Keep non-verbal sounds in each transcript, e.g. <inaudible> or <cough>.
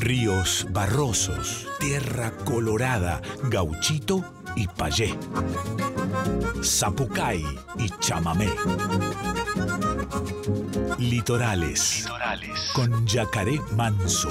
ríos barrosos, tierra colorada, gauchito y payé, zapucay y chamamé. Litorales, con yacaré manso.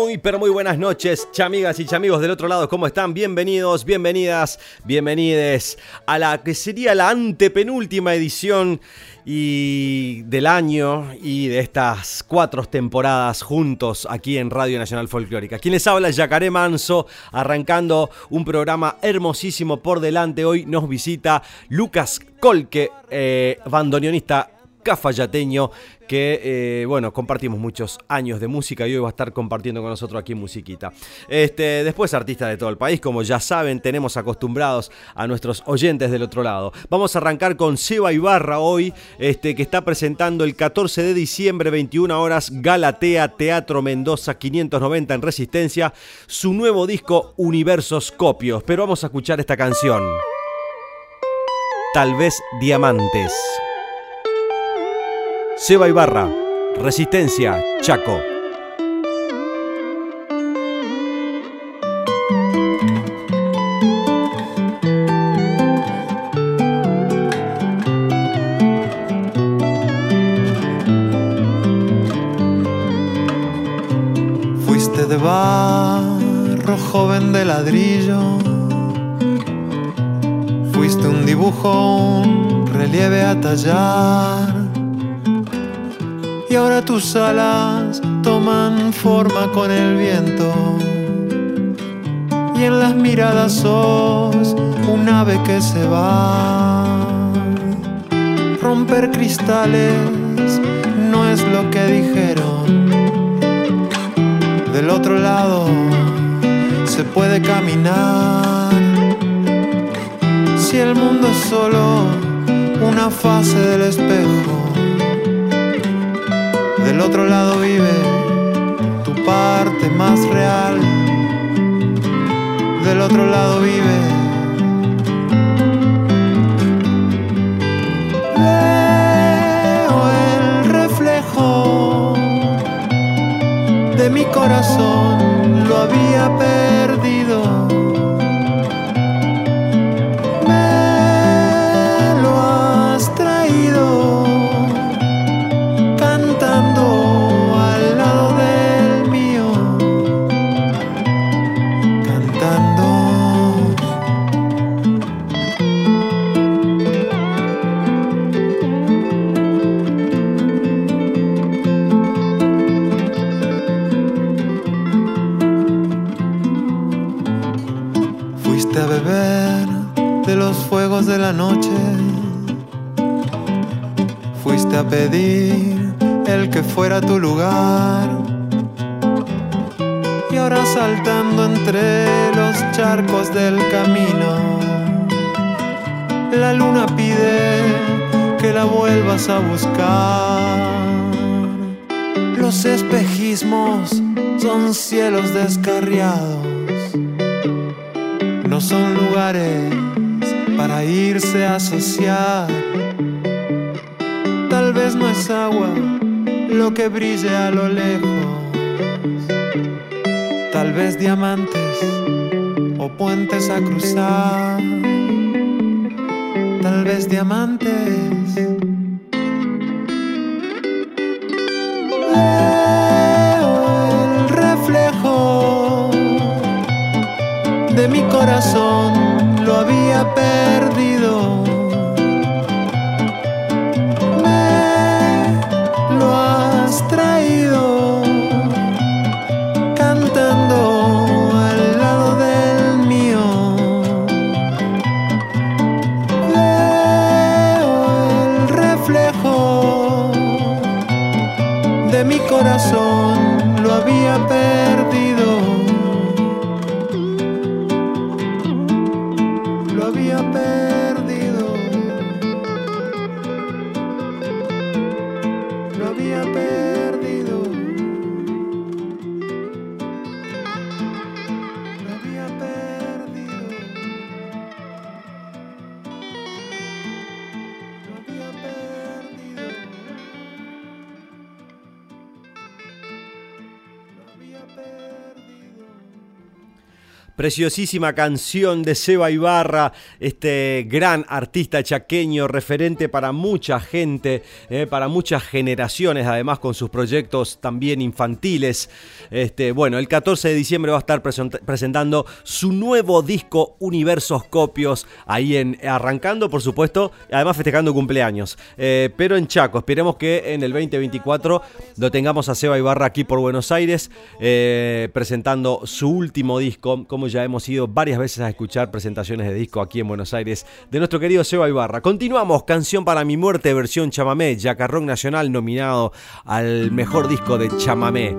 Muy, pero muy buenas noches, chamigas y chamigos del otro lado, ¿cómo están? Bienvenidos, bienvenidas, bienvenides a la que sería la antepenúltima edición y del año y de estas cuatro temporadas juntos aquí en Radio Nacional Folclórica. Quien les habla, Yacaré Manso, arrancando un programa hermosísimo por delante. Hoy nos visita Lucas Colque, eh, bandoneonista cafayateño que, eh, bueno, compartimos muchos años de música y hoy va a estar compartiendo con nosotros aquí musiquita. Este, después artistas de todo el país, como ya saben, tenemos acostumbrados a nuestros oyentes del otro lado. Vamos a arrancar con Seba Ibarra hoy, este, que está presentando el 14 de diciembre, 21 horas, Galatea Teatro Mendoza 590 en Resistencia, su nuevo disco Universos Copios. Pero vamos a escuchar esta canción. Tal vez Diamantes. Seba Ibarra, Resistencia, Chaco. Fuiste de barro, joven de ladrillo. Fuiste un dibujo, un relieve a tallar y ahora tus alas toman forma con el viento. Y en las miradas sos un ave que se va. Romper cristales no es lo que dijeron. Del otro lado se puede caminar. Si el mundo es solo una fase del espejo del otro lado vive tu parte más real. Del otro lado vive. Veo el reflejo de mi corazón, lo había perdido. Pedir el que fuera tu lugar. Y ahora saltando entre los charcos del camino, la luna pide que la vuelvas a buscar. Los espejismos son cielos descarriados, no son lugares para irse a saciar. Tal vez no es agua lo que brille a lo lejos. Tal vez diamantes o puentes a cruzar. Tal vez diamantes. Reflejo de mi corazón lo había perdido. Preciosísima canción de Seba Ibarra, este gran artista chaqueño, referente para mucha gente, eh, para muchas generaciones, además con sus proyectos también infantiles. Este, bueno, el 14 de diciembre va a estar presentando su nuevo disco Universos Copios, ahí en arrancando, por supuesto, además festejando cumpleaños. Eh, pero en Chaco, esperemos que en el 2024 lo tengamos a Seba Ibarra aquí por Buenos Aires, eh, presentando su último disco, como ya hemos ido varias veces a escuchar presentaciones de disco aquí en Buenos Aires de nuestro querido Seba Ibarra. Continuamos, Canción para mi muerte, versión chamamé, Yacarrón Nacional nominado al mejor disco de chamamé.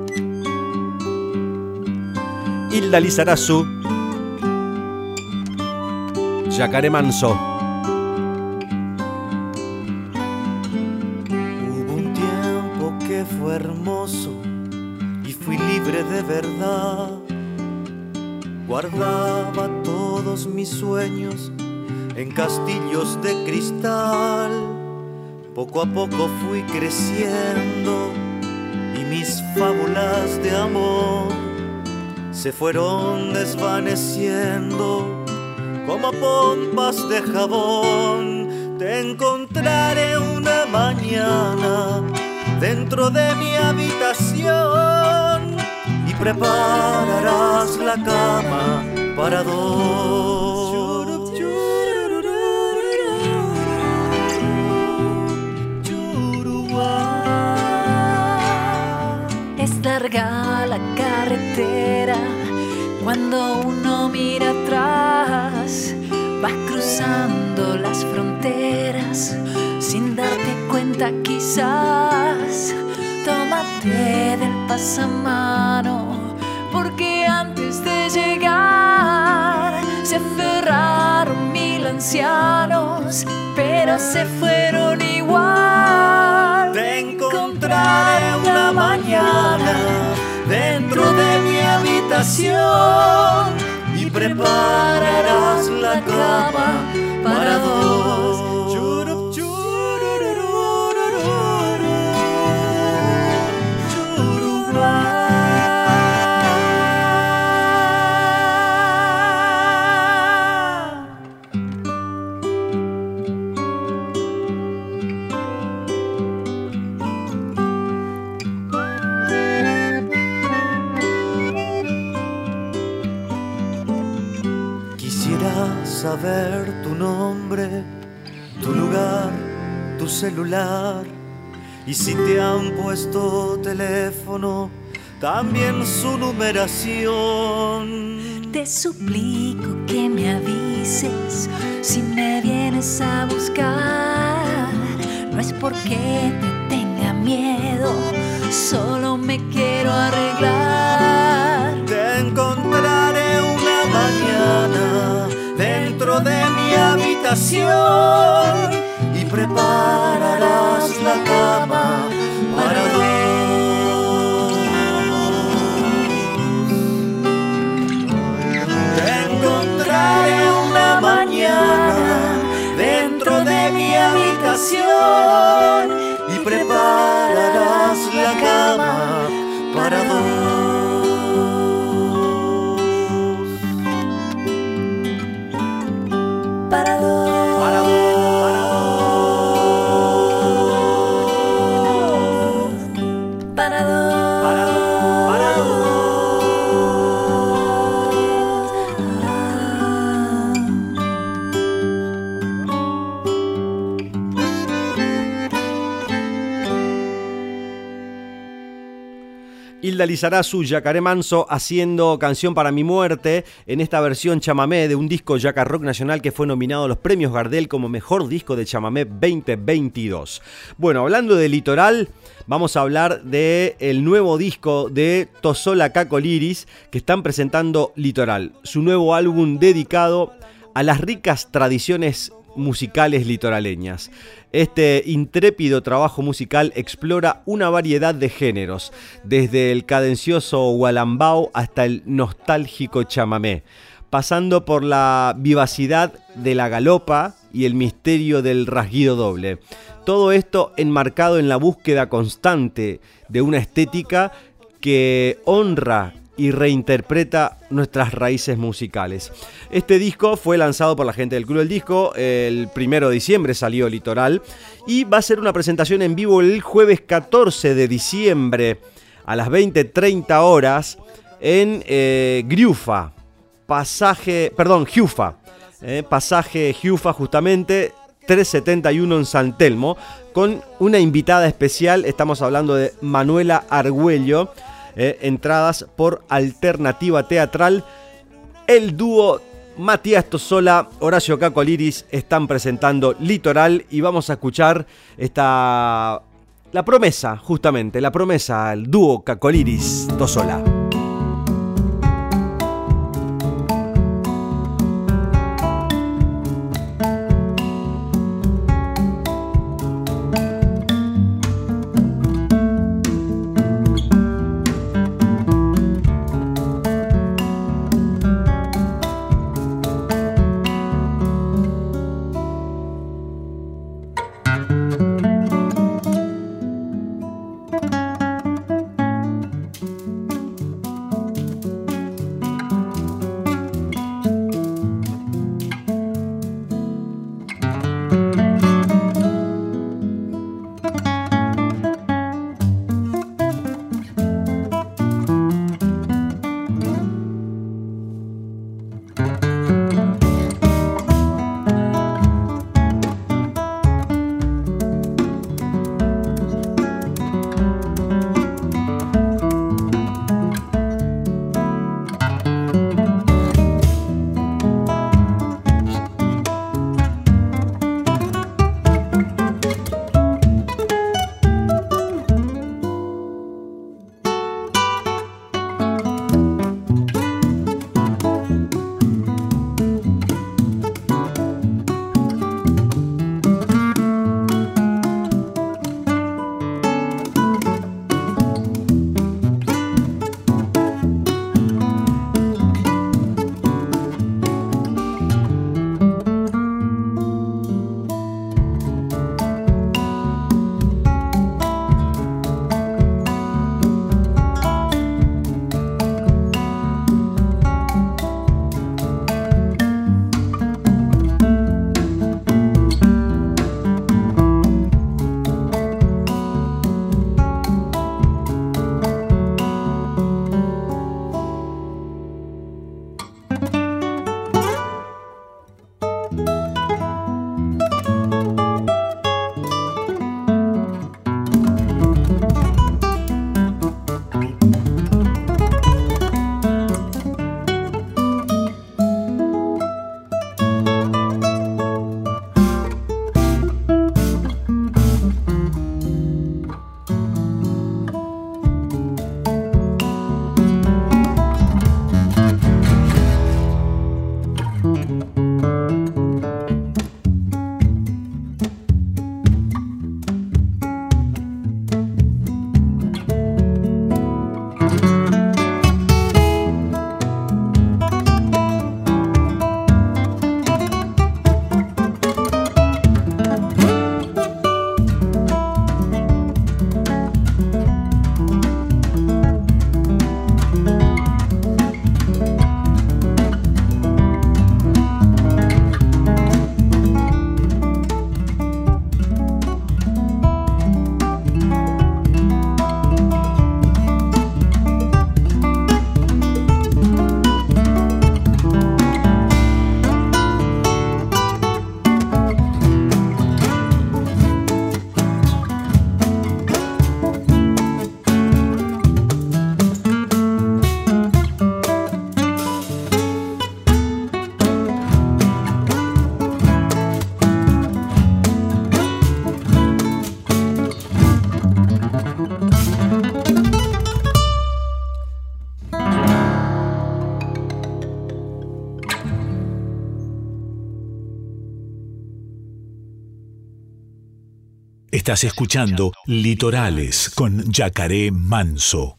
Hilda Lizarazu, Yacaré Manso. Hubo un tiempo que fue hermoso y fui libre de verdad guardaba todos mis sueños en castillos de cristal. Poco a poco fui creciendo y mis fábulas de amor se fueron desvaneciendo como pompas de jabón. Te encontraré una mañana dentro de mi habitación prepararás la cama para dos. Es larga la carretera. Cuando uno mira atrás, vas cruzando las fronteras sin darte cuenta quizás. Tómate del pasamano, antes de llegar se aferraron mil ancianos, pero se fueron igual. Te encontraré una mañana dentro de mi habitación y prepararás la cama para dos. Saber tu nombre, tu lugar, tu celular. Y si te han puesto teléfono, también su numeración. Te suplico que me avises si me vienes a buscar. No es porque te tenga miedo, solo me quiero arreglar. Y prepararás la cama para dos. Te encontraré una mañana dentro de mi habitación Hilda su Yacaré Manso haciendo Canción para mi muerte en esta versión chamamé de un disco Yaca Rock Nacional que fue nominado a los premios Gardel como mejor disco de chamamé 2022. Bueno, hablando de litoral, vamos a hablar del el nuevo disco de Tosola Cacoliris que están presentando Litoral, su nuevo álbum dedicado a las ricas tradiciones musicales litoraleñas. Este intrépido trabajo musical explora una variedad de géneros, desde el cadencioso gualambao hasta el nostálgico chamamé, pasando por la vivacidad de la galopa y el misterio del rasguido doble. Todo esto enmarcado en la búsqueda constante de una estética que honra y reinterpreta nuestras raíces musicales. Este disco fue lanzado por la gente del Club del Disco, el primero de diciembre salió Litoral y va a ser una presentación en vivo el jueves 14 de diciembre a las 20.30 horas en eh, Griufa, pasaje, perdón, Giufa, eh, pasaje Giufa justamente 371 en San Telmo, con una invitada especial, estamos hablando de Manuela Argüello, eh, entradas por Alternativa Teatral, el dúo Matías Tosola, Horacio Cacoliris están presentando Litoral y vamos a escuchar esta la promesa, justamente, la promesa, el dúo Cacoliris Tosola. Estás escuchando Litorales con Yacaré Manso.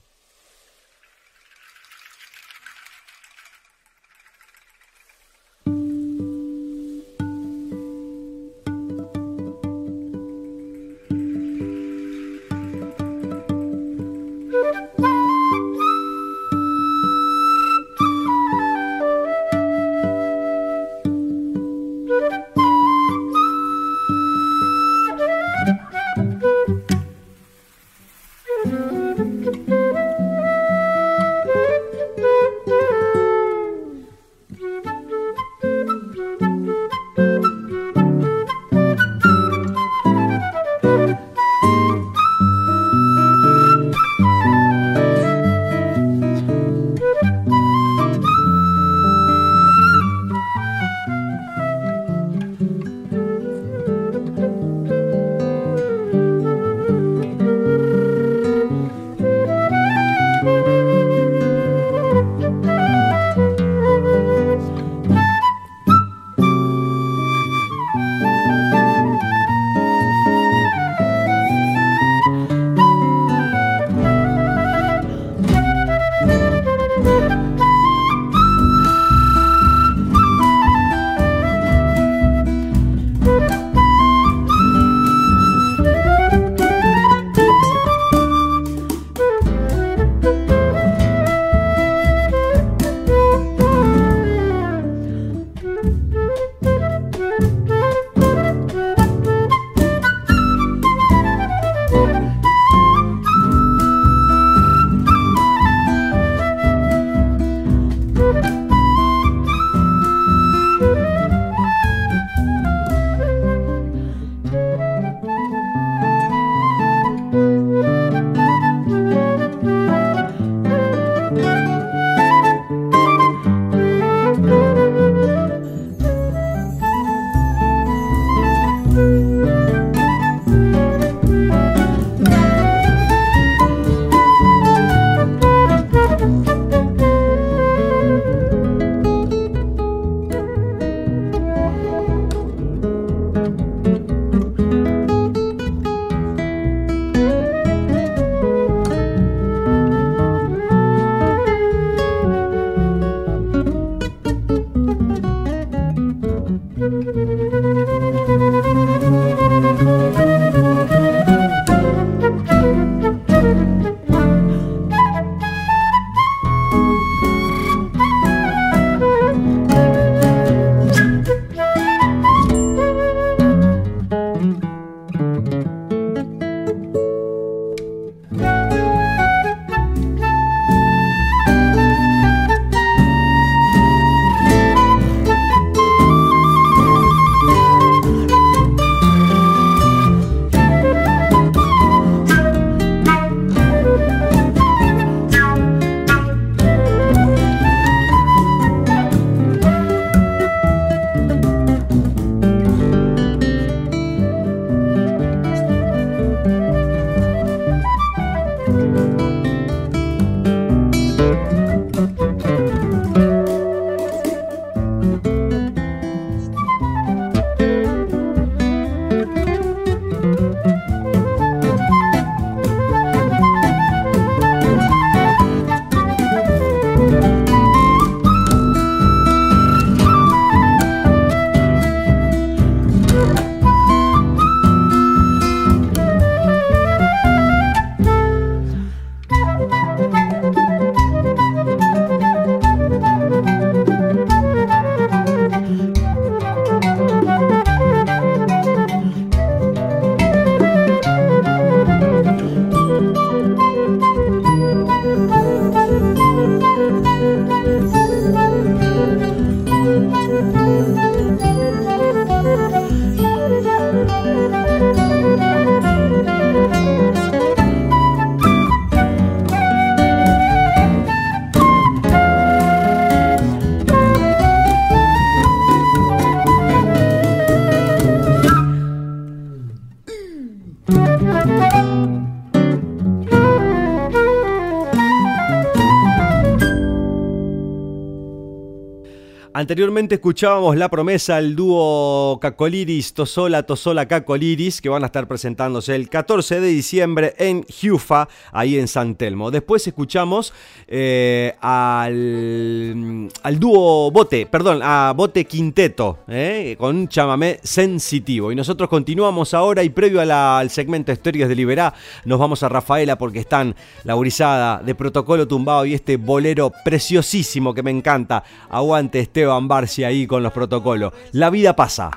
Anteriormente escuchábamos La Promesa, el dúo Cacoliris, Tosola, Tosola, Cacoliris, que van a estar presentándose el 14 de diciembre en Jufa, ahí en San Telmo. Después escuchamos eh, al, al dúo Bote, perdón, a Bote Quinteto, eh, con chamamé sensitivo. Y nosotros continuamos ahora y previo al segmento Historias de Liberá, nos vamos a Rafaela porque están la gurizada de Protocolo Tumbado y este bolero preciosísimo que me encanta. Aguante este Esteban ahí con los protocolos. La vida pasa.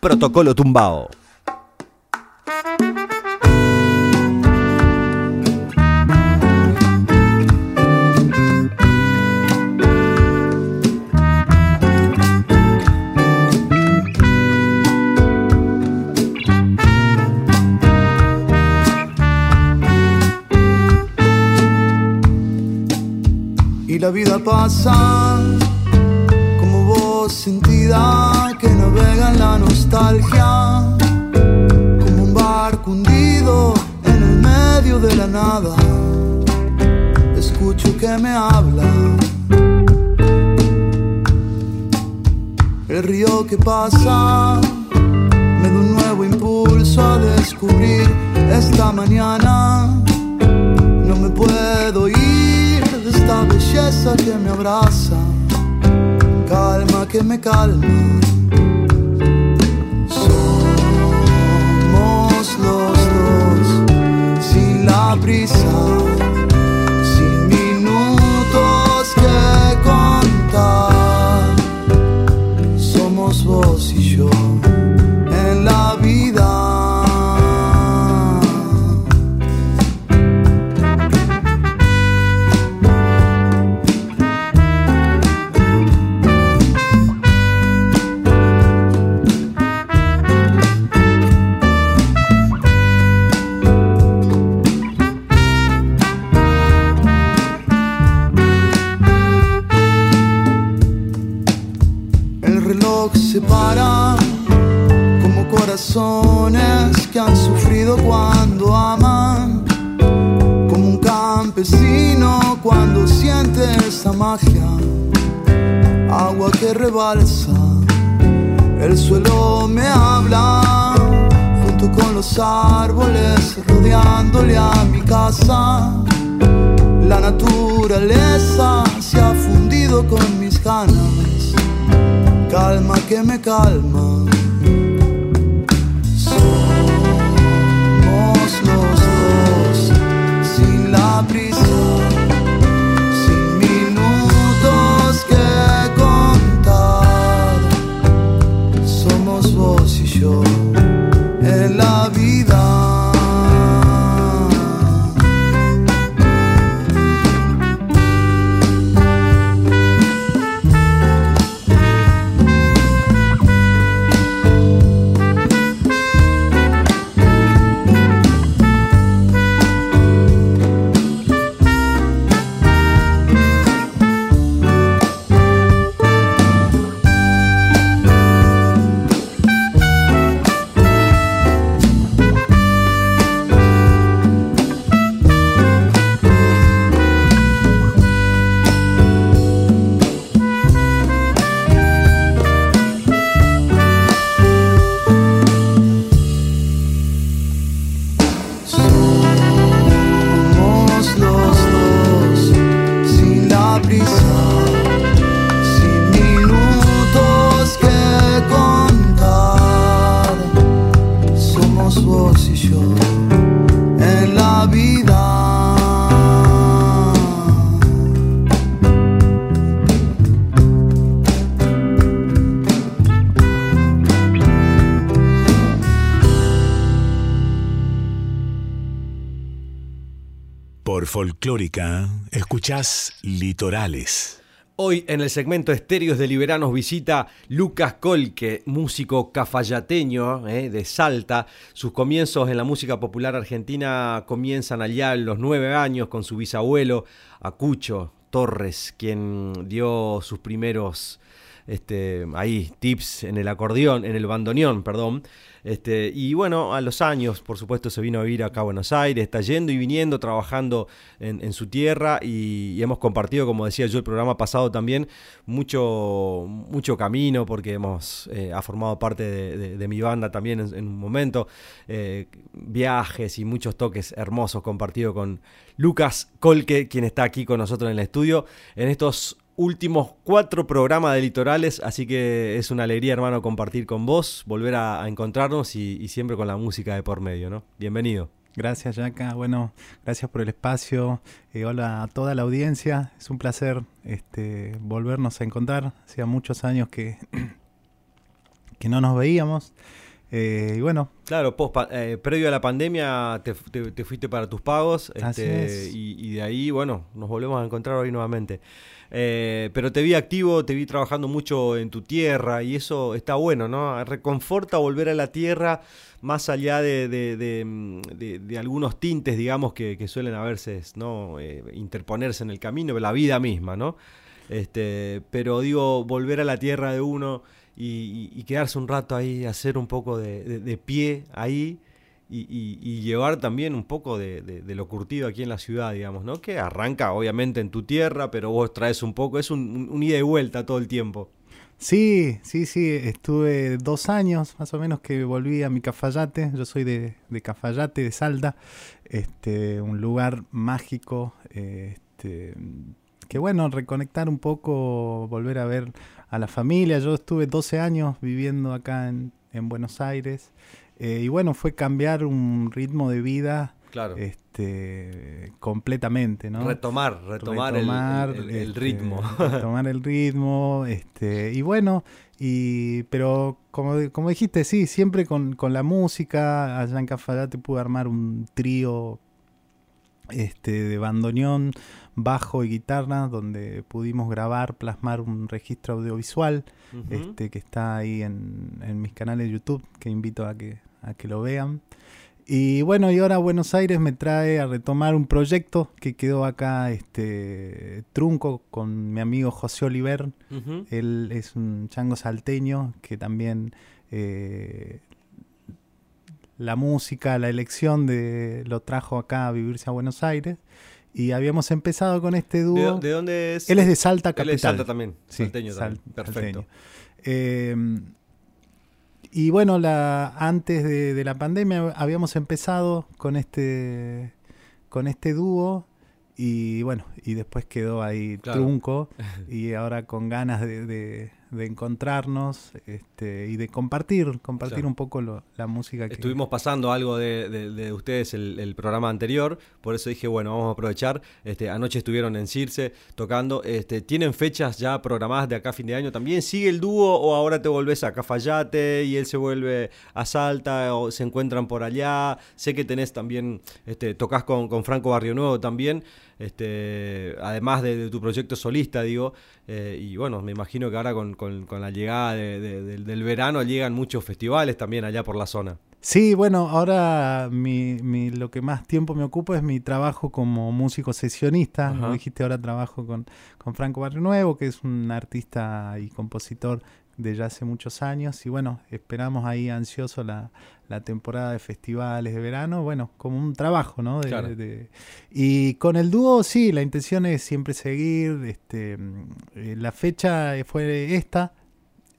Protocolo tumbado. La vida pasa como voz sentida que navega en la nostalgia, como un barco hundido en el medio de la nada. Escucho que me habla. El río que pasa me da un nuevo impulso a descubrir esta mañana. No me puedo ir esta belleza que me abraza, calma que me calma. Somos los dos sin la prisa, que me calma. Litorales. Hoy en el segmento Estéreos de Liberá nos visita Lucas Colque, músico cafayateño eh, de Salta. Sus comienzos en la música popular argentina comienzan allá a los nueve años con su bisabuelo Acucho Torres, quien dio sus primeros este, ahí tips en el acordeón, en el bandoneón, perdón. Este, y bueno, a los años, por supuesto, se vino a vivir acá a Buenos Aires, está yendo y viniendo, trabajando en, su tierra y, hemos compartido, como decía yo, el programa pasado también, mucho, mucho camino porque hemos, eh, ha formado parte de, mi banda también en, un momento, eh, viajes y muchos toques hermosos compartidos con Lucas Colque, quien está aquí con nosotros en el estudio, en estos últimos cuatro programas de Litorales, así que es una alegría, hermano, compartir con vos, volver a, encontrarnos y, siempre con la música de por medio, ¿no? Bienvenido. Gracias, Yaka. Bueno, gracias por el espacio. Eh, hola a toda la audiencia. Es un placer este, volvernos a encontrar. Hacía muchos años que, <clears throat> que no nos veíamos. Eh, y bueno. Claro, eh, previo a la pandemia te, fuiste para tus pagos este, y, y, de ahí, bueno, nos volvemos a encontrar hoy nuevamente. Eh, pero te vi activo, te vi trabajando mucho en tu tierra y eso está bueno, ¿no? Reconforta volver a la tierra más allá de, de, algunos tintes, digamos, que, suelen haberse, ¿no? Eh, interponerse en el camino, de la vida misma, ¿no? Este, pero digo, volver a la tierra de uno y quedarse un rato ahí, hacer un poco de, pie ahí y, llevar también un poco de, lo curtido aquí en la ciudad, digamos, ¿no? Que arranca obviamente en tu tierra, pero vos traes un poco, es un, ida y vuelta todo el tiempo. Sí, sí, sí, estuve dos años más o menos que volví a mi Cafayate, yo soy de, Cafayate, de Salda, este, un lugar mágico, este, que bueno, reconectar un poco, volver a ver a la familia, yo estuve 12 años viviendo acá en Buenos Aires, eh, y bueno, fue cambiar un ritmo de vida claro. este, completamente, ¿no? Retomar, retomar, el, este, ritmo. <laughs> Retomar el ritmo, este, y bueno, y, pero como, como dijiste, sí, siempre con, con la música, allá en Cafayate pude armar un trío este, de bandoneón, bajo y guitarra, donde pudimos grabar, plasmar un registro audiovisual, este, que está ahí en, en, mis canales de YouTube, que invito a que, a que lo vean. Y bueno, y ahora Buenos Aires me trae a retomar un proyecto que quedó acá este trunco con mi amigo José Oliver. Él es un chango salteño que también eh, la música, la elección de lo trajo acá a vivirse a Buenos Aires. Y habíamos empezado con este dúo. ¿De, dónde es? Él es de Salta Capital. Él es de Salta también, salteño también. Perfecto. Eh, y bueno, la, antes de, la pandemia habíamos empezado con este, con este dúo y bueno, y después quedó ahí trunco <laughs> y ahora con ganas de, de encontrarnos este, y de compartir, compartir un poco la música que... Estuvimos pasando algo de, ustedes el, programa anterior, por eso dije, bueno, vamos a aprovechar. Este, anoche estuvieron en Circe tocando. Este, ¿Tienen fechas ya programadas de acá a fin de año también? ¿Sigue el dúo o ahora te volvés a Cafayate y él se vuelve a Salta o se encuentran por allá? Sé que tenés también, este, tocas con, con Franco Barrio Nuevo también este, además de, tu proyecto solista, digo, eh, y bueno, me imagino que ahora con, la llegada del verano llegan muchos festivales también allá por la zona. Sí, bueno, ahora mi, lo que más tiempo me ocupa es mi trabajo como músico sesionista. Como dijiste, ahora trabajo con, con Franco Barrio Nuevo, que es un artista y compositor de ya hace muchos años y bueno, esperamos ahí ansioso la, la temporada de festivales de verano, bueno, como un trabajo, ¿no? y con el dúo sí, la intención es siempre seguir, este, eh, la fecha fue esta,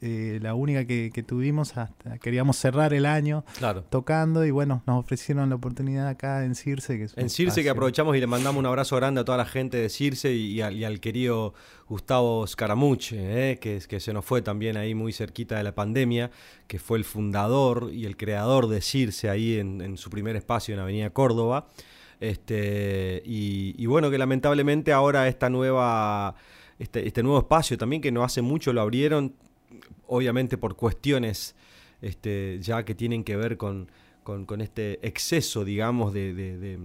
eh, la única que, tuvimos, hasta, queríamos cerrar el año tocando y bueno, nos ofrecieron la oportunidad acá en Circe. Que en Circe que aprovechamos y le mandamos un abrazo grande a toda la gente de Circe y, al, querido Gustavo Scaramucci, eh, que, que se nos fue también ahí muy cerquita de la pandemia, que fue el fundador y el creador de Circe ahí en, su primer espacio en Avenida Córdoba. Este, y, bueno, que lamentablemente ahora esta nueva... Este, este, nuevo espacio también que no hace mucho lo abrieron, obviamente por cuestiones este, ya que tienen que ver con, con, este exceso, digamos, de,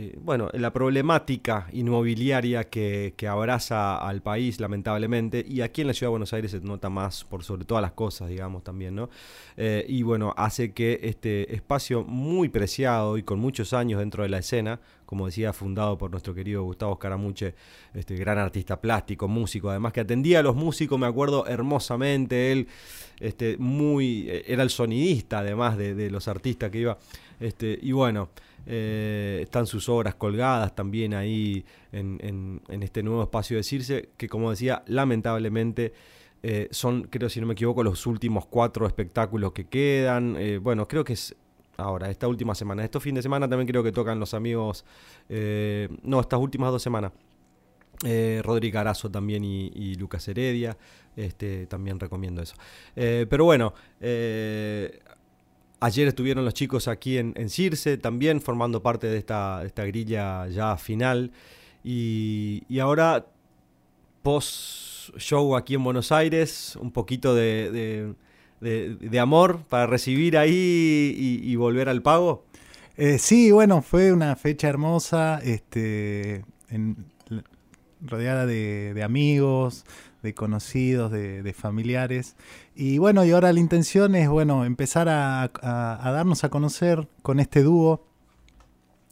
eh, bueno, la problemática inmobiliaria que, abraza al país, lamentablemente, y aquí en la Ciudad de Buenos Aires se nota más por sobre todas las cosas, digamos, también, ¿no? Eh, y bueno, hace que este espacio muy preciado y con muchos años dentro de la escena, como decía, fundado por nuestro querido Gustavo Scaramuche, este gran artista plástico, músico, además que atendía a los músicos, me acuerdo hermosamente, él este, muy, era el sonidista además de, de los artistas que iba, este, y bueno, eh, están sus obras colgadas también ahí en, este nuevo espacio de Circe, que como decía, lamentablemente eh, son, creo si no me equivoco, los últimos cuatro espectáculos que quedan. Eh, bueno, creo que es ahora, esta última semana. Estos fin de semana también creo que tocan los amigos, no, estas últimas dos semanas. Rodrigo Arazo también y, Lucas Heredia, este, también recomiendo eso. pero bueno, Ayer estuvieron los chicos aquí en, Circe, también formando parte de esta, grilla ya final. Y, ahora, post show aquí en Buenos Aires, un poquito de, amor para recibir ahí y, volver al pago. Eh, sí, bueno, fue una fecha hermosa, este, rodeada de amigos, de conocidos, de, familiares. Y bueno, y ahora la intención es, bueno, empezar a, darnos a conocer con este dúo.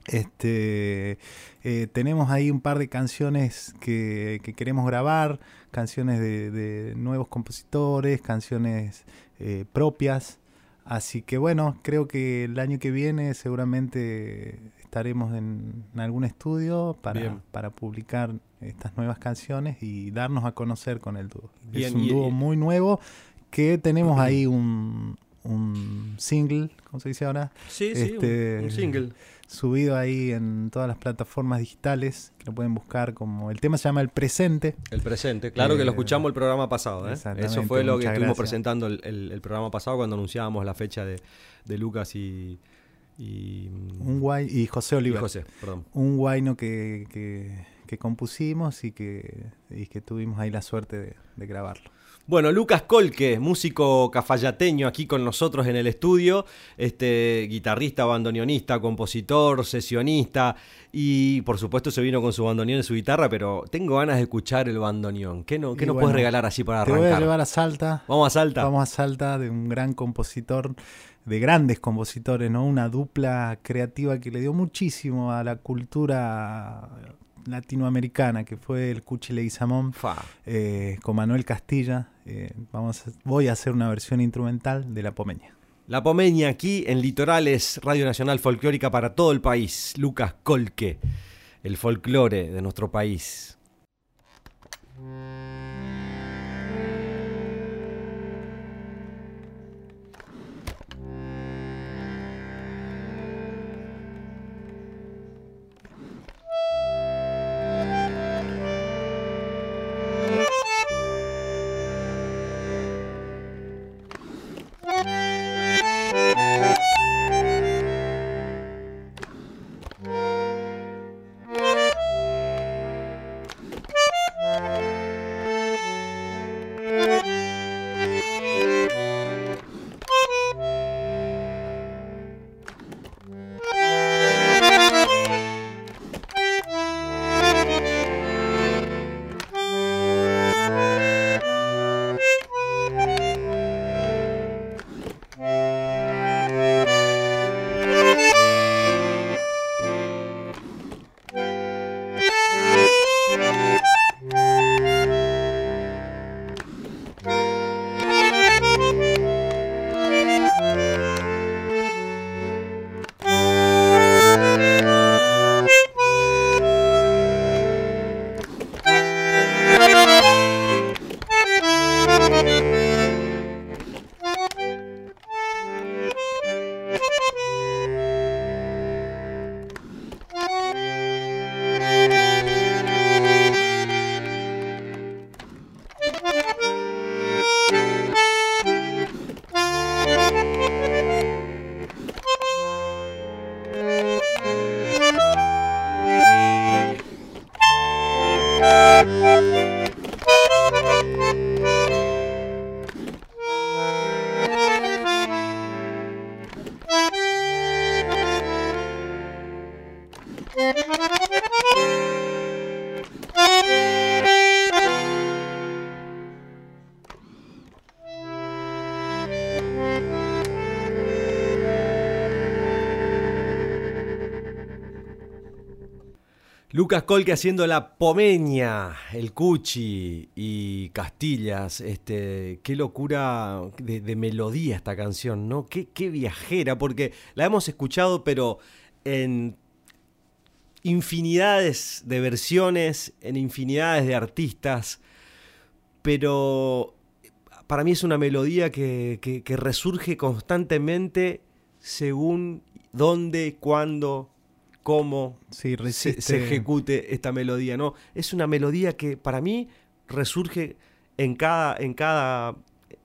Este, eh, tenemos ahí un par de canciones que, queremos grabar, canciones de, nuevos compositores, canciones eh, propias. Así que bueno, creo que el año que viene seguramente estaremos en, algún estudio para, para, publicar estas nuevas canciones y darnos a conocer con el dúo. es un dúo muy nuevo que tenemos ahí <clears throat> un, un single, ¿cómo se dice ahora? Sí, sí, un, este, single. Subido ahí en todas las plataformas digitales, que lo pueden buscar como... El tema se llama El Presente. El Presente, claro que lo eh, escuchamos el programa pasado. ¿eh? Eso fue lo que estuvimos presentando el, el, programa pasado cuando anunciábamos la fecha de, de Lucas y, y, un guay, y José Oliver. José, perdón. Un guayno que, que, compusimos y que, y que tuvimos ahí la suerte de, grabarlo. Bueno, Lucas Colque, músico cafayateño aquí con nosotros en el estudio, este guitarrista, bandoneonista, compositor, sesionista y por supuesto se vino con su bandoneón y su guitarra, pero tengo ganas de escuchar el bandoneón. ¿Qué, no, qué nos puedes regalar así para arrancar? Te voy a llevar a Salta. Vamos a Salta. Vamos a Salta de un gran compositor de grandes compositores, ¿no? Una dupla creativa que le dio muchísimo a la cultura latinoamericana, que fue el Cuchi Leguizamón, eh, con Manuel Castilla. Eh, vamos voy a hacer una versión instrumental de La Pomeña. La Pomeña aquí en Litorales, Radio Nacional Folclórica para todo el país. Lucas Colque, el folclore de nuestro país. Lucas Colque haciendo la pomeña, el cuchi y Castillas. Este, qué locura de, melodía esta canción, ¿no? Qué, viajera, porque la hemos escuchado, pero en infinidades de versiones, en infinidades de artistas, pero para mí es una melodía que, que- que resurge constantemente según dónde, cuándo, cómo Sí, se, ejecute esta melodía, ¿no? Es una melodía que para mí resurge en cada, en cada,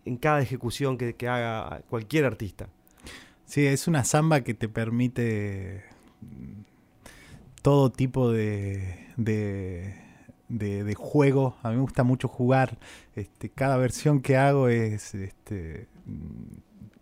en cada ejecución que, que haga cualquier artista. Sí, es una samba que te permite todo tipo de, de, de- de juego. A mí me gusta mucho jugar. Este, cada versión que hago es este,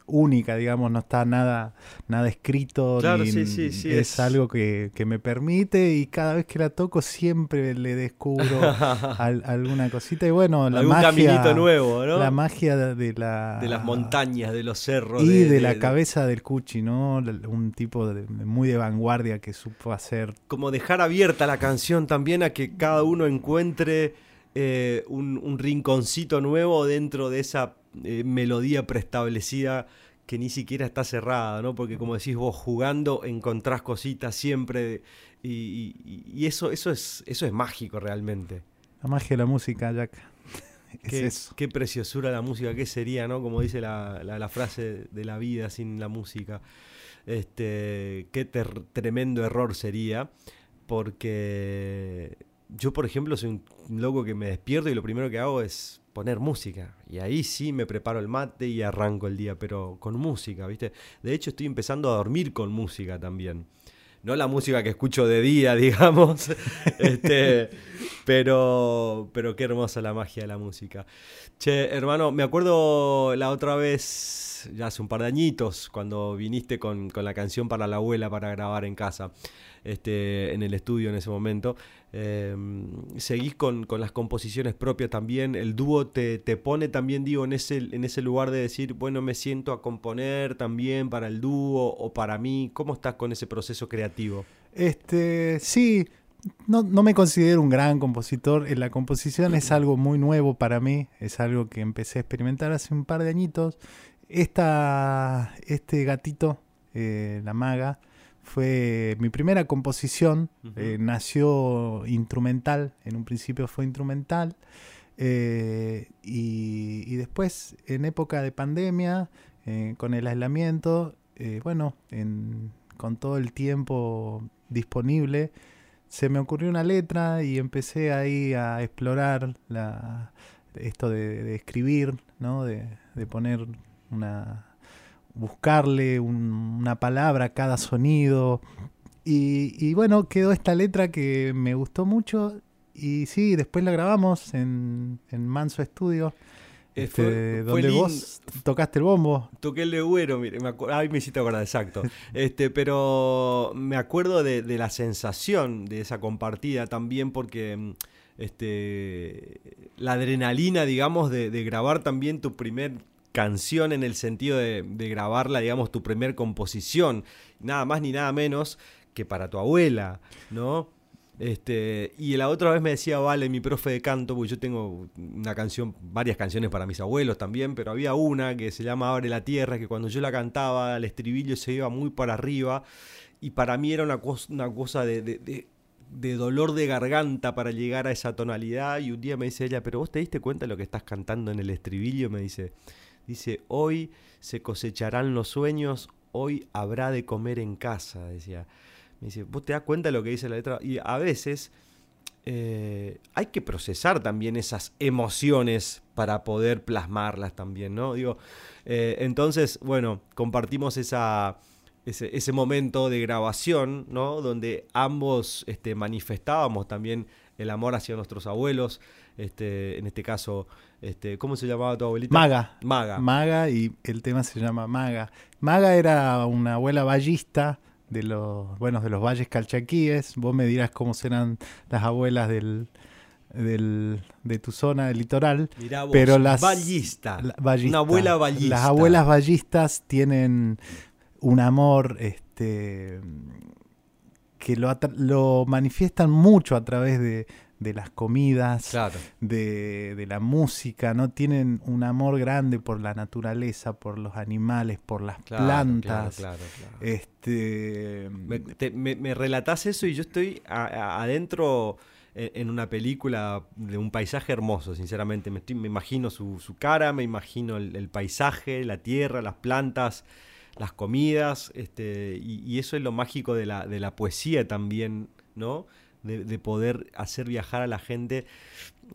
única, digamos, no está nada, nada escrito. Claro, ni- sí, sí, sí, es, es- algo que, que me permite y cada vez que la toco siempre le descubro <laughs> al- alguna cosita. Y bueno, la Algún magia, caminito nuevo, ¿no? la magia de la, de las montañas, de los cerros. y de, la cabeza del Cuchi, ¿no? Un tipo de- muy de vanguardia que supo hacer. Como dejar abierta la canción también a que cada uno encuentre eh, un, un rinconcito nuevo dentro de esa eh, melodía preestablecida que ni siquiera está cerrada, ¿no? Porque como decís vos, jugando encontrás cositas siempre y, y- y eso, eso, es, eso es mágico realmente. La magia de la música, Jack. <laughs> Es Qué, eso. qué preciosura la música, qué sería, ¿no? Como dice la, la- la frase de la vida sin la música. Este, qué ter- tremendo error sería, porque yo, por ejemplo, soy un loco que me despierto y lo primero que hago es poner música. Y ahí sí me preparo el mate y arranco el día, pero con música, ¿viste? De hecho, estoy empezando a dormir con música también. No la música que escucho de día, <laughs> digamos. este, pero, pero qué hermosa la magia de la música. Che, hermano, me acuerdo la otra vez, ya hace un par de añitos, cuando viniste con, con la canción para la abuela para grabar en casa, este, en el estudio en ese momento. Eh, seguís con, con las composiciones propias también. El dúo te, te pone también, digo, en ese, en ese lugar de decir, bueno, me siento a componer también para el dúo o para mí. ¿Cómo estás con ese proceso creativo? Este, sí, no, no me considero un gran compositor. En la composición es algo muy nuevo para mí. Es algo que empecé a experimentar hace un par de añitos. Esta, este gatito, eh, la maga, fue mi primera composición. Eh, nació instrumental, en un principio fue instrumental. eh, y, y después, en época de pandemia, eh, con el aislamiento, bueno, en- con todo el tiempo disponible, se me ocurrió una letra y empecé ahí a explorar la, esto de, de escribir, ¿no? De, de poner una. Buscarle un- una palabra a cada sonido. Y, y bueno, quedó esta letra que me gustó mucho. Y sí, después la grabamos en, en Manso Studio, Eh, este, fue- donde vos tocaste el bombo. Toqué el legüero, mire, me acu- ay, me hiciste acordar, exacto. <laughs> Este, pero me acuerdo de, de la sensación de esa compartida también porque mm, este, la adrenalina, digamos, de, de grabar también tu primer canción en el sentido de, de grabarla, digamos, tu primer composición, nada más ni nada menos que para tu abuela, ¿no? Este, y la otra vez me decía, vale, mi profe de canto, porque yo tengo una canción, varias canciones para mis abuelos también, pero había una que se llama Abre la Tierra, que cuando yo la cantaba, el estribillo se iba muy para arriba, y para mí era una, cos- una cosa de dolor de garganta para llegar a esa tonalidad, y un día me dice ella, pero vos te diste cuenta de lo que estás cantando en el estribillo, me dice, dice, hoy se cosecharán los sueños, hoy habrá de comer en casa, decía. Me dice, ¿vos te das cuenta de lo que dice la letra? Y a veces eh, hay que procesar también esas emociones para poder plasmarlas también, ¿no? Digo, eh, entonces, bueno, compartimos esa, ese, ese momento de grabación, ¿no? Donde ambos este, manifestábamos también el amor hacia nuestros abuelos. Este, en este caso, este, ¿cómo se llamaba tu abuelita? Maga. Maga. Maga y el tema se llama Maga. Maga era una abuela ballista de los, bueno, de los valles calchaquíes. Vos me dirás cómo serán las abuelas del, del, de tu zona del litoral. Mirá vos, pero las ballista. la- ballista. Una abuela ballista. Las abuelas ballistas tienen un amor este que lo, lo manifiestan mucho a través de, de las comidas, Claro. de, de la música, ¿no? Tienen un amor grande por la naturaleza, por los animales, por las Claro, plantas. Claro, claro, claro. Este Me, te- me- me relatás eso y yo estoy a- a- adentro en, en una película de un paisaje hermoso, sinceramente. Me, estoy- me imagino su, su cara, me imagino el, el paisaje, la tierra, las plantas, las comidas, este, y, y eso es lo mágico de la, de la poesía también, ¿no? De, de poder hacer viajar a la gente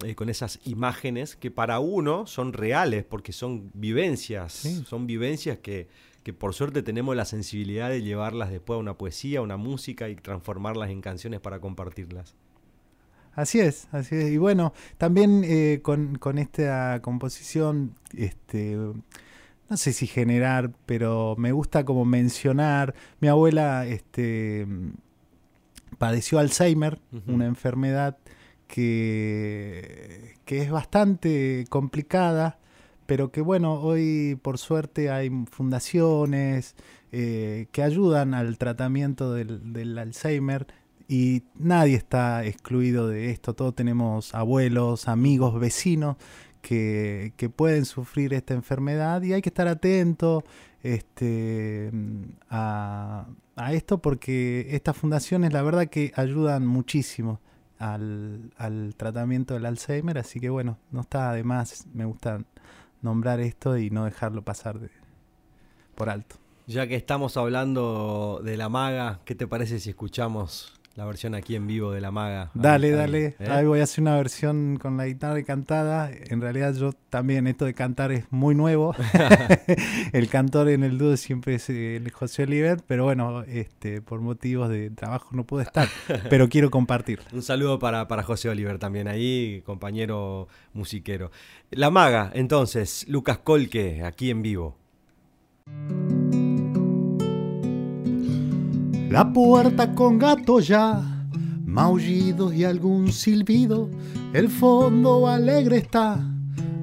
eh, con esas imágenes que para uno son reales, porque son vivencias, Sí. son vivencias que, que por suerte tenemos la sensibilidad de llevarlas después a una poesía, a una música y transformarlas en canciones para compartirlas. Así es, así es. Y bueno, también eh, con, con esta composición, este, no sé si generar, pero me gusta como mencionar. Mi abuela este, padeció Alzheimer, una enfermedad que, que es bastante complicada, pero que bueno, hoy por suerte hay fundaciones eh, que ayudan al tratamiento del, del Alzheimer y nadie está excluido de esto. Todos tenemos abuelos, amigos, vecinos que, que pueden sufrir esta enfermedad y hay que estar atento este, a, a esto porque estas fundaciones la verdad que ayudan muchísimo al, al tratamiento del Alzheimer, así que bueno, no está de más, me gusta nombrar esto y no dejarlo pasar de- por alto. Ya que estamos hablando de la maga, ¿qué te parece si escuchamos la versión aquí en vivo de la maga? Dale, Ahí, dale. ahí, ¿eh? Ahí voy a hacer una versión con la guitarra y cantada. En realidad yo también, esto de cantar es muy nuevo. <laughs> <laughs> el cantor en el dúo siempre es eh, el José Oliver, pero bueno, este, por motivos de trabajo no pude estar, <laughs> pero quiero compartir. Un saludo para, para José Oliver también ahí, compañero musiquero. La maga, entonces, Lucas Colque, aquí en vivo. La puerta con gato ya, maullidos y algún silbido, el fondo alegre está,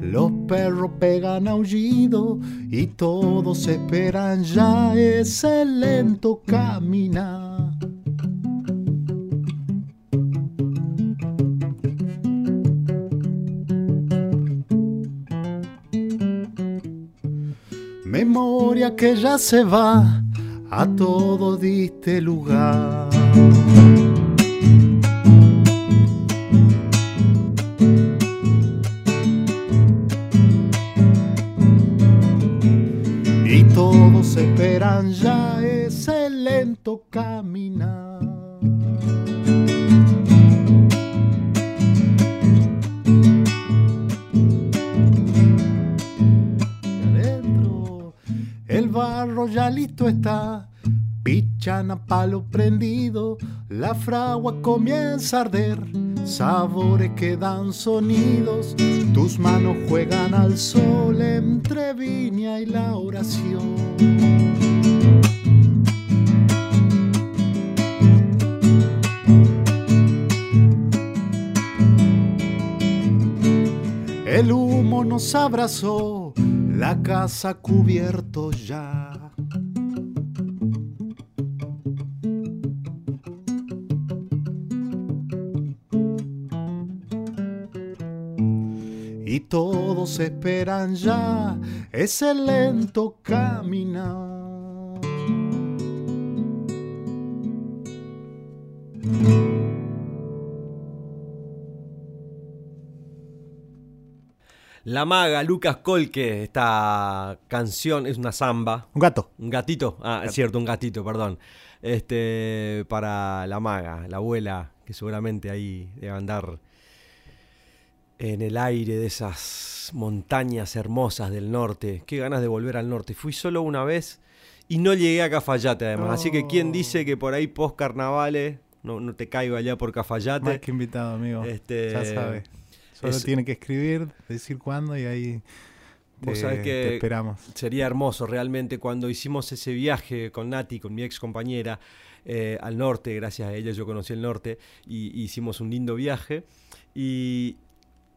los perros pegan aullido y todos esperan ya ese lento caminar. Memoria que ya se va, a todo diste lugar. Y todos esperan ya ese lento caminar. El barro ya listo está, pichana palo prendido, la fragua comienza a arder, sabores que dan sonidos, tus manos juegan al sol entre viña y la oración. El humo nos abrazó, la casa cubierto ya. Y todos esperan ya ese lento caminar. La maga, Lucas Colque, esta canción es una samba. Un gato. Un gatito, ah, es cierto, un gatito, perdón. Este, para la maga, la abuela, que seguramente ahí debe andar en el aire de esas montañas hermosas del norte. Qué ganas de volver al norte. Fui solo una vez y no llegué a Cafayate además. Así que quién dice que por ahí post carnavales no, no te caigo allá por Más Cafayate. que invitado, amigo. Este, ya sabe. Solo es- tiene que escribir, decir cuándo y ahí Vos sabés te, que te esperamos. Sería hermoso realmente cuando hicimos ese viaje con Nati, con mi ex compañera, eh, al norte, gracias a ella yo conocí el norte, y, y hicimos un lindo viaje. Y,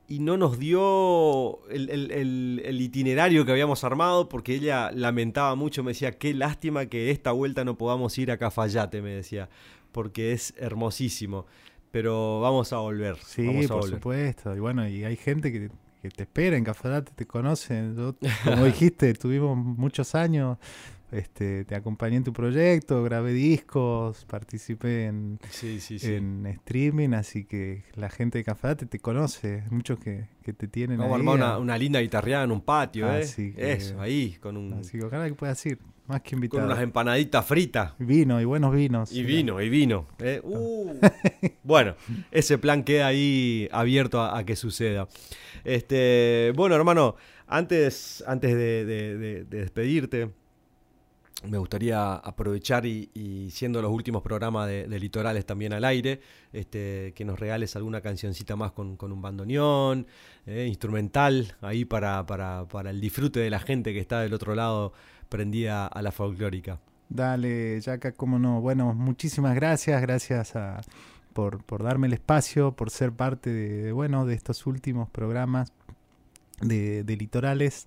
y no nos dio el, el- el- el itinerario que habíamos armado porque ella lamentaba mucho, me decía, qué lástima que esta vuelta no podamos ir a Cafayate, me decía, porque es hermosísimo. Pero vamos a volver. Sí, vamos a por volver. supuesto. Y bueno, y hay gente que, que te espera en Cafadate, te conocen. Yo, como dijiste, <laughs> tuvimos muchos años. Este, te acompañé en tu proyecto, grabé discos, participé en, Sí, sí, sí. en streaming, así que la gente de Cafadate te conoce, muchos que, que te tienen Vamos a armar una, una linda guitarreada en un patio, ¿eh? Que- Eso, ahí, con, un, Así que ojalá que puedas ir, más que con invitado. unas empanaditas fritas. Vino y buenos vinos. Y vino, y vino. ¿eh? <laughs> Uh. bueno, ese plan queda ahí abierto a, a que suceda. Este, bueno, hermano, antes, antes de, de- de- de despedirte, me gustaría aprovechar y, y siendo los últimos programas de, Litorales también al aire, este, que nos regales alguna cancioncita más con, un bandoneón, eh, instrumental, ahí para, el disfrute de la gente que está del otro lado prendida a la folclórica. Dale, Yaka, cómo no. Bueno, muchísimas gracias, gracias a, por, por darme el espacio, por ser parte de, de, bueno, de estos últimos programas de, de litorales.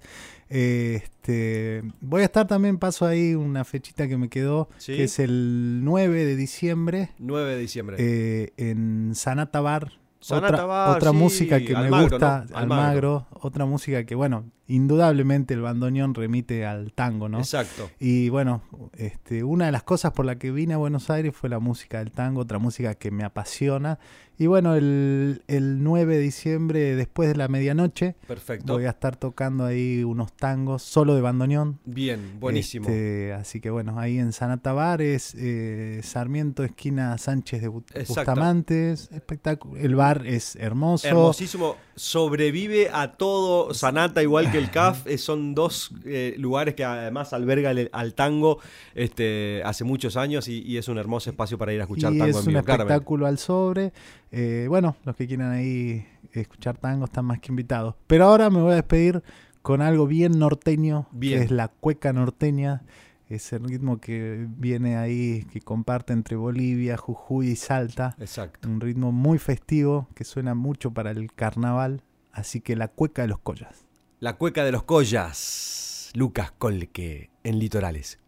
Eh, este, voy a estar también, paso ahí una fechita que me quedó, Sí. que es el 9 de diciembre 9 de diciembre. eh, en Sanata Bar. Sanata otra, Bar, otra sí, música que me Almagro, gusta, ¿no? Almagro, otra música que, bueno, indudablemente el bandoneón remite al tango, ¿no? Exacto. Y bueno, este, una de las cosas por la que vine a Buenos Aires fue la música del tango, otra música que me apasiona. Y bueno, el, el 9 de diciembre, después de la medianoche, Perfecto. voy a estar tocando ahí unos tangos solo de bandoneón. Bien, buenísimo. Este, así que bueno, ahí en Sanata Bar es eh, Sarmiento, esquina Sánchez de. Bustamantes. Espectáculo. El bar es hermoso. Hermosísimo. Sobrevive a todo Sanata, igual que el CAF. Eh, son dos eh, lugares que además albergan el- al tango este, hace muchos años y, y es un hermoso espacio para ir a escuchar y tango es en un vivo. claramente. espectáculo al sobre. Eh, bueno, los que quieran ahí escuchar tango están más que invitados. Pero ahora me voy a despedir con algo bien norteño, Bien. que es la cueca norteña. Ese ritmo que viene ahí, que comparte entre Bolivia, Jujuy y Salta. Exacto. Un ritmo muy festivo que suena mucho para el carnaval. Así que la cueca de los collas. La cueca de los collas. Lucas Colque en Litorales.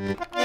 Mm-hmm.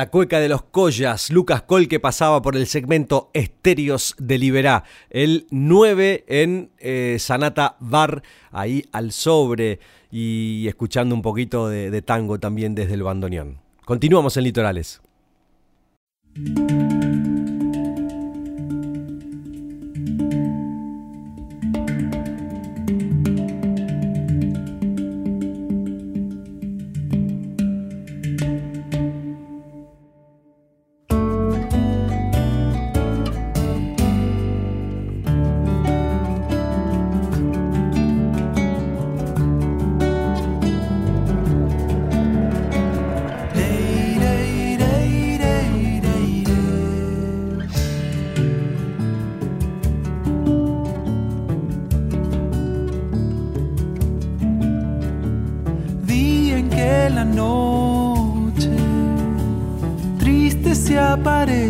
La cueca de los collas, Lucas Col que pasaba por el segmento Estéreos de Liberá, el 9 en eh, Sanata Bar, ahí al sobre y escuchando un poquito de, de tango también desde el bandoneón. Continuamos en Litorales.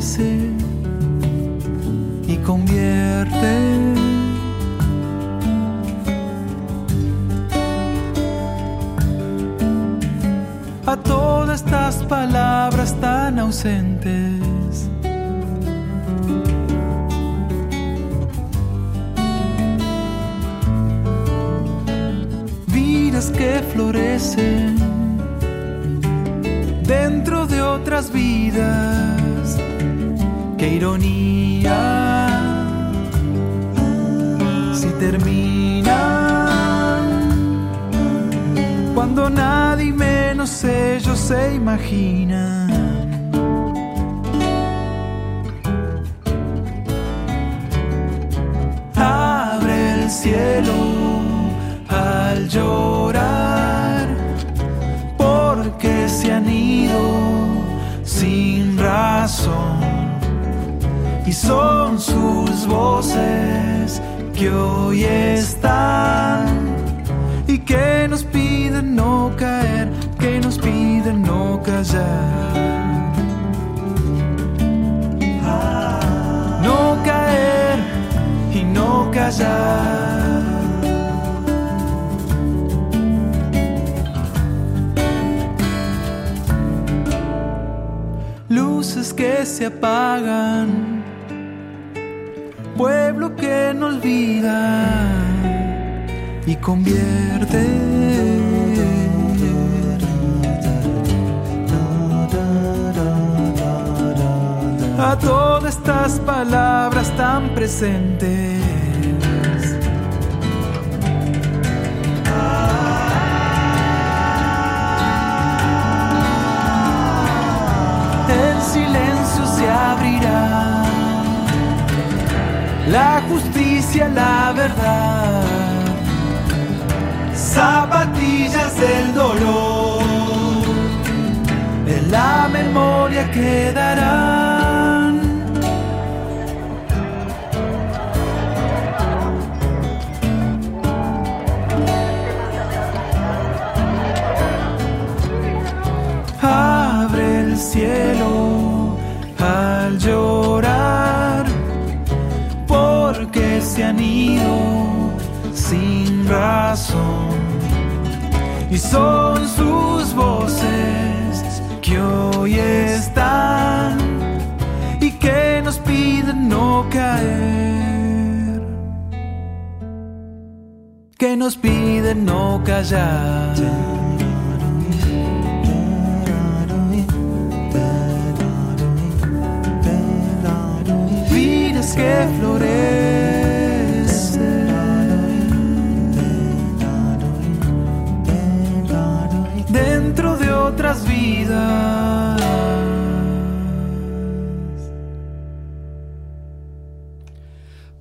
places se apagan, pueblo que no olvida y convierte. A todas estas palabras tan presentes. La justicia, la verdad. Zapatillas del dolor. En la memoria quedarán. Han ido sin razón y son sus voces que hoy están y que nos piden no caer. Que nos piden no callar. Que florecen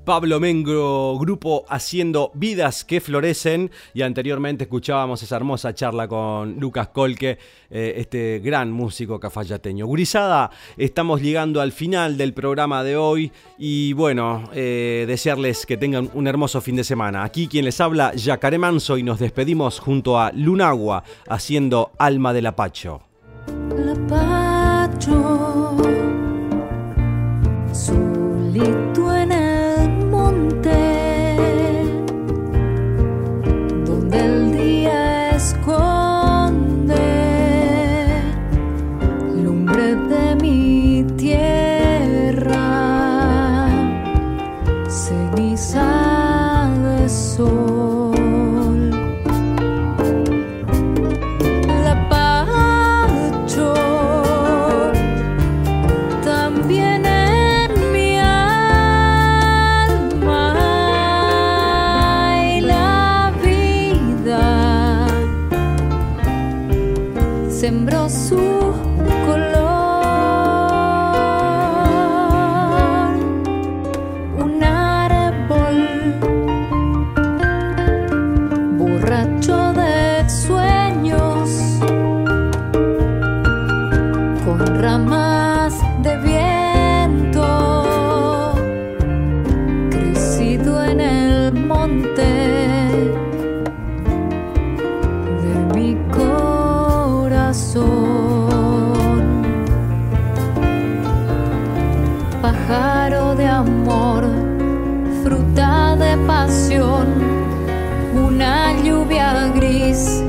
Pablo Mengro, grupo haciendo vidas que florecen. Y anteriormente escuchábamos esa hermosa charla con Lucas Colque, eh, este gran músico cafayateño. Gurizada, estamos llegando al final del programa de hoy. Y bueno, eh, desearles que tengan un hermoso fin de semana. Aquí quien les habla, Yacaré Manso, y nos despedimos junto a Lunagua haciendo Alma del Apacho. Solito School. pasión, una lluvia gris.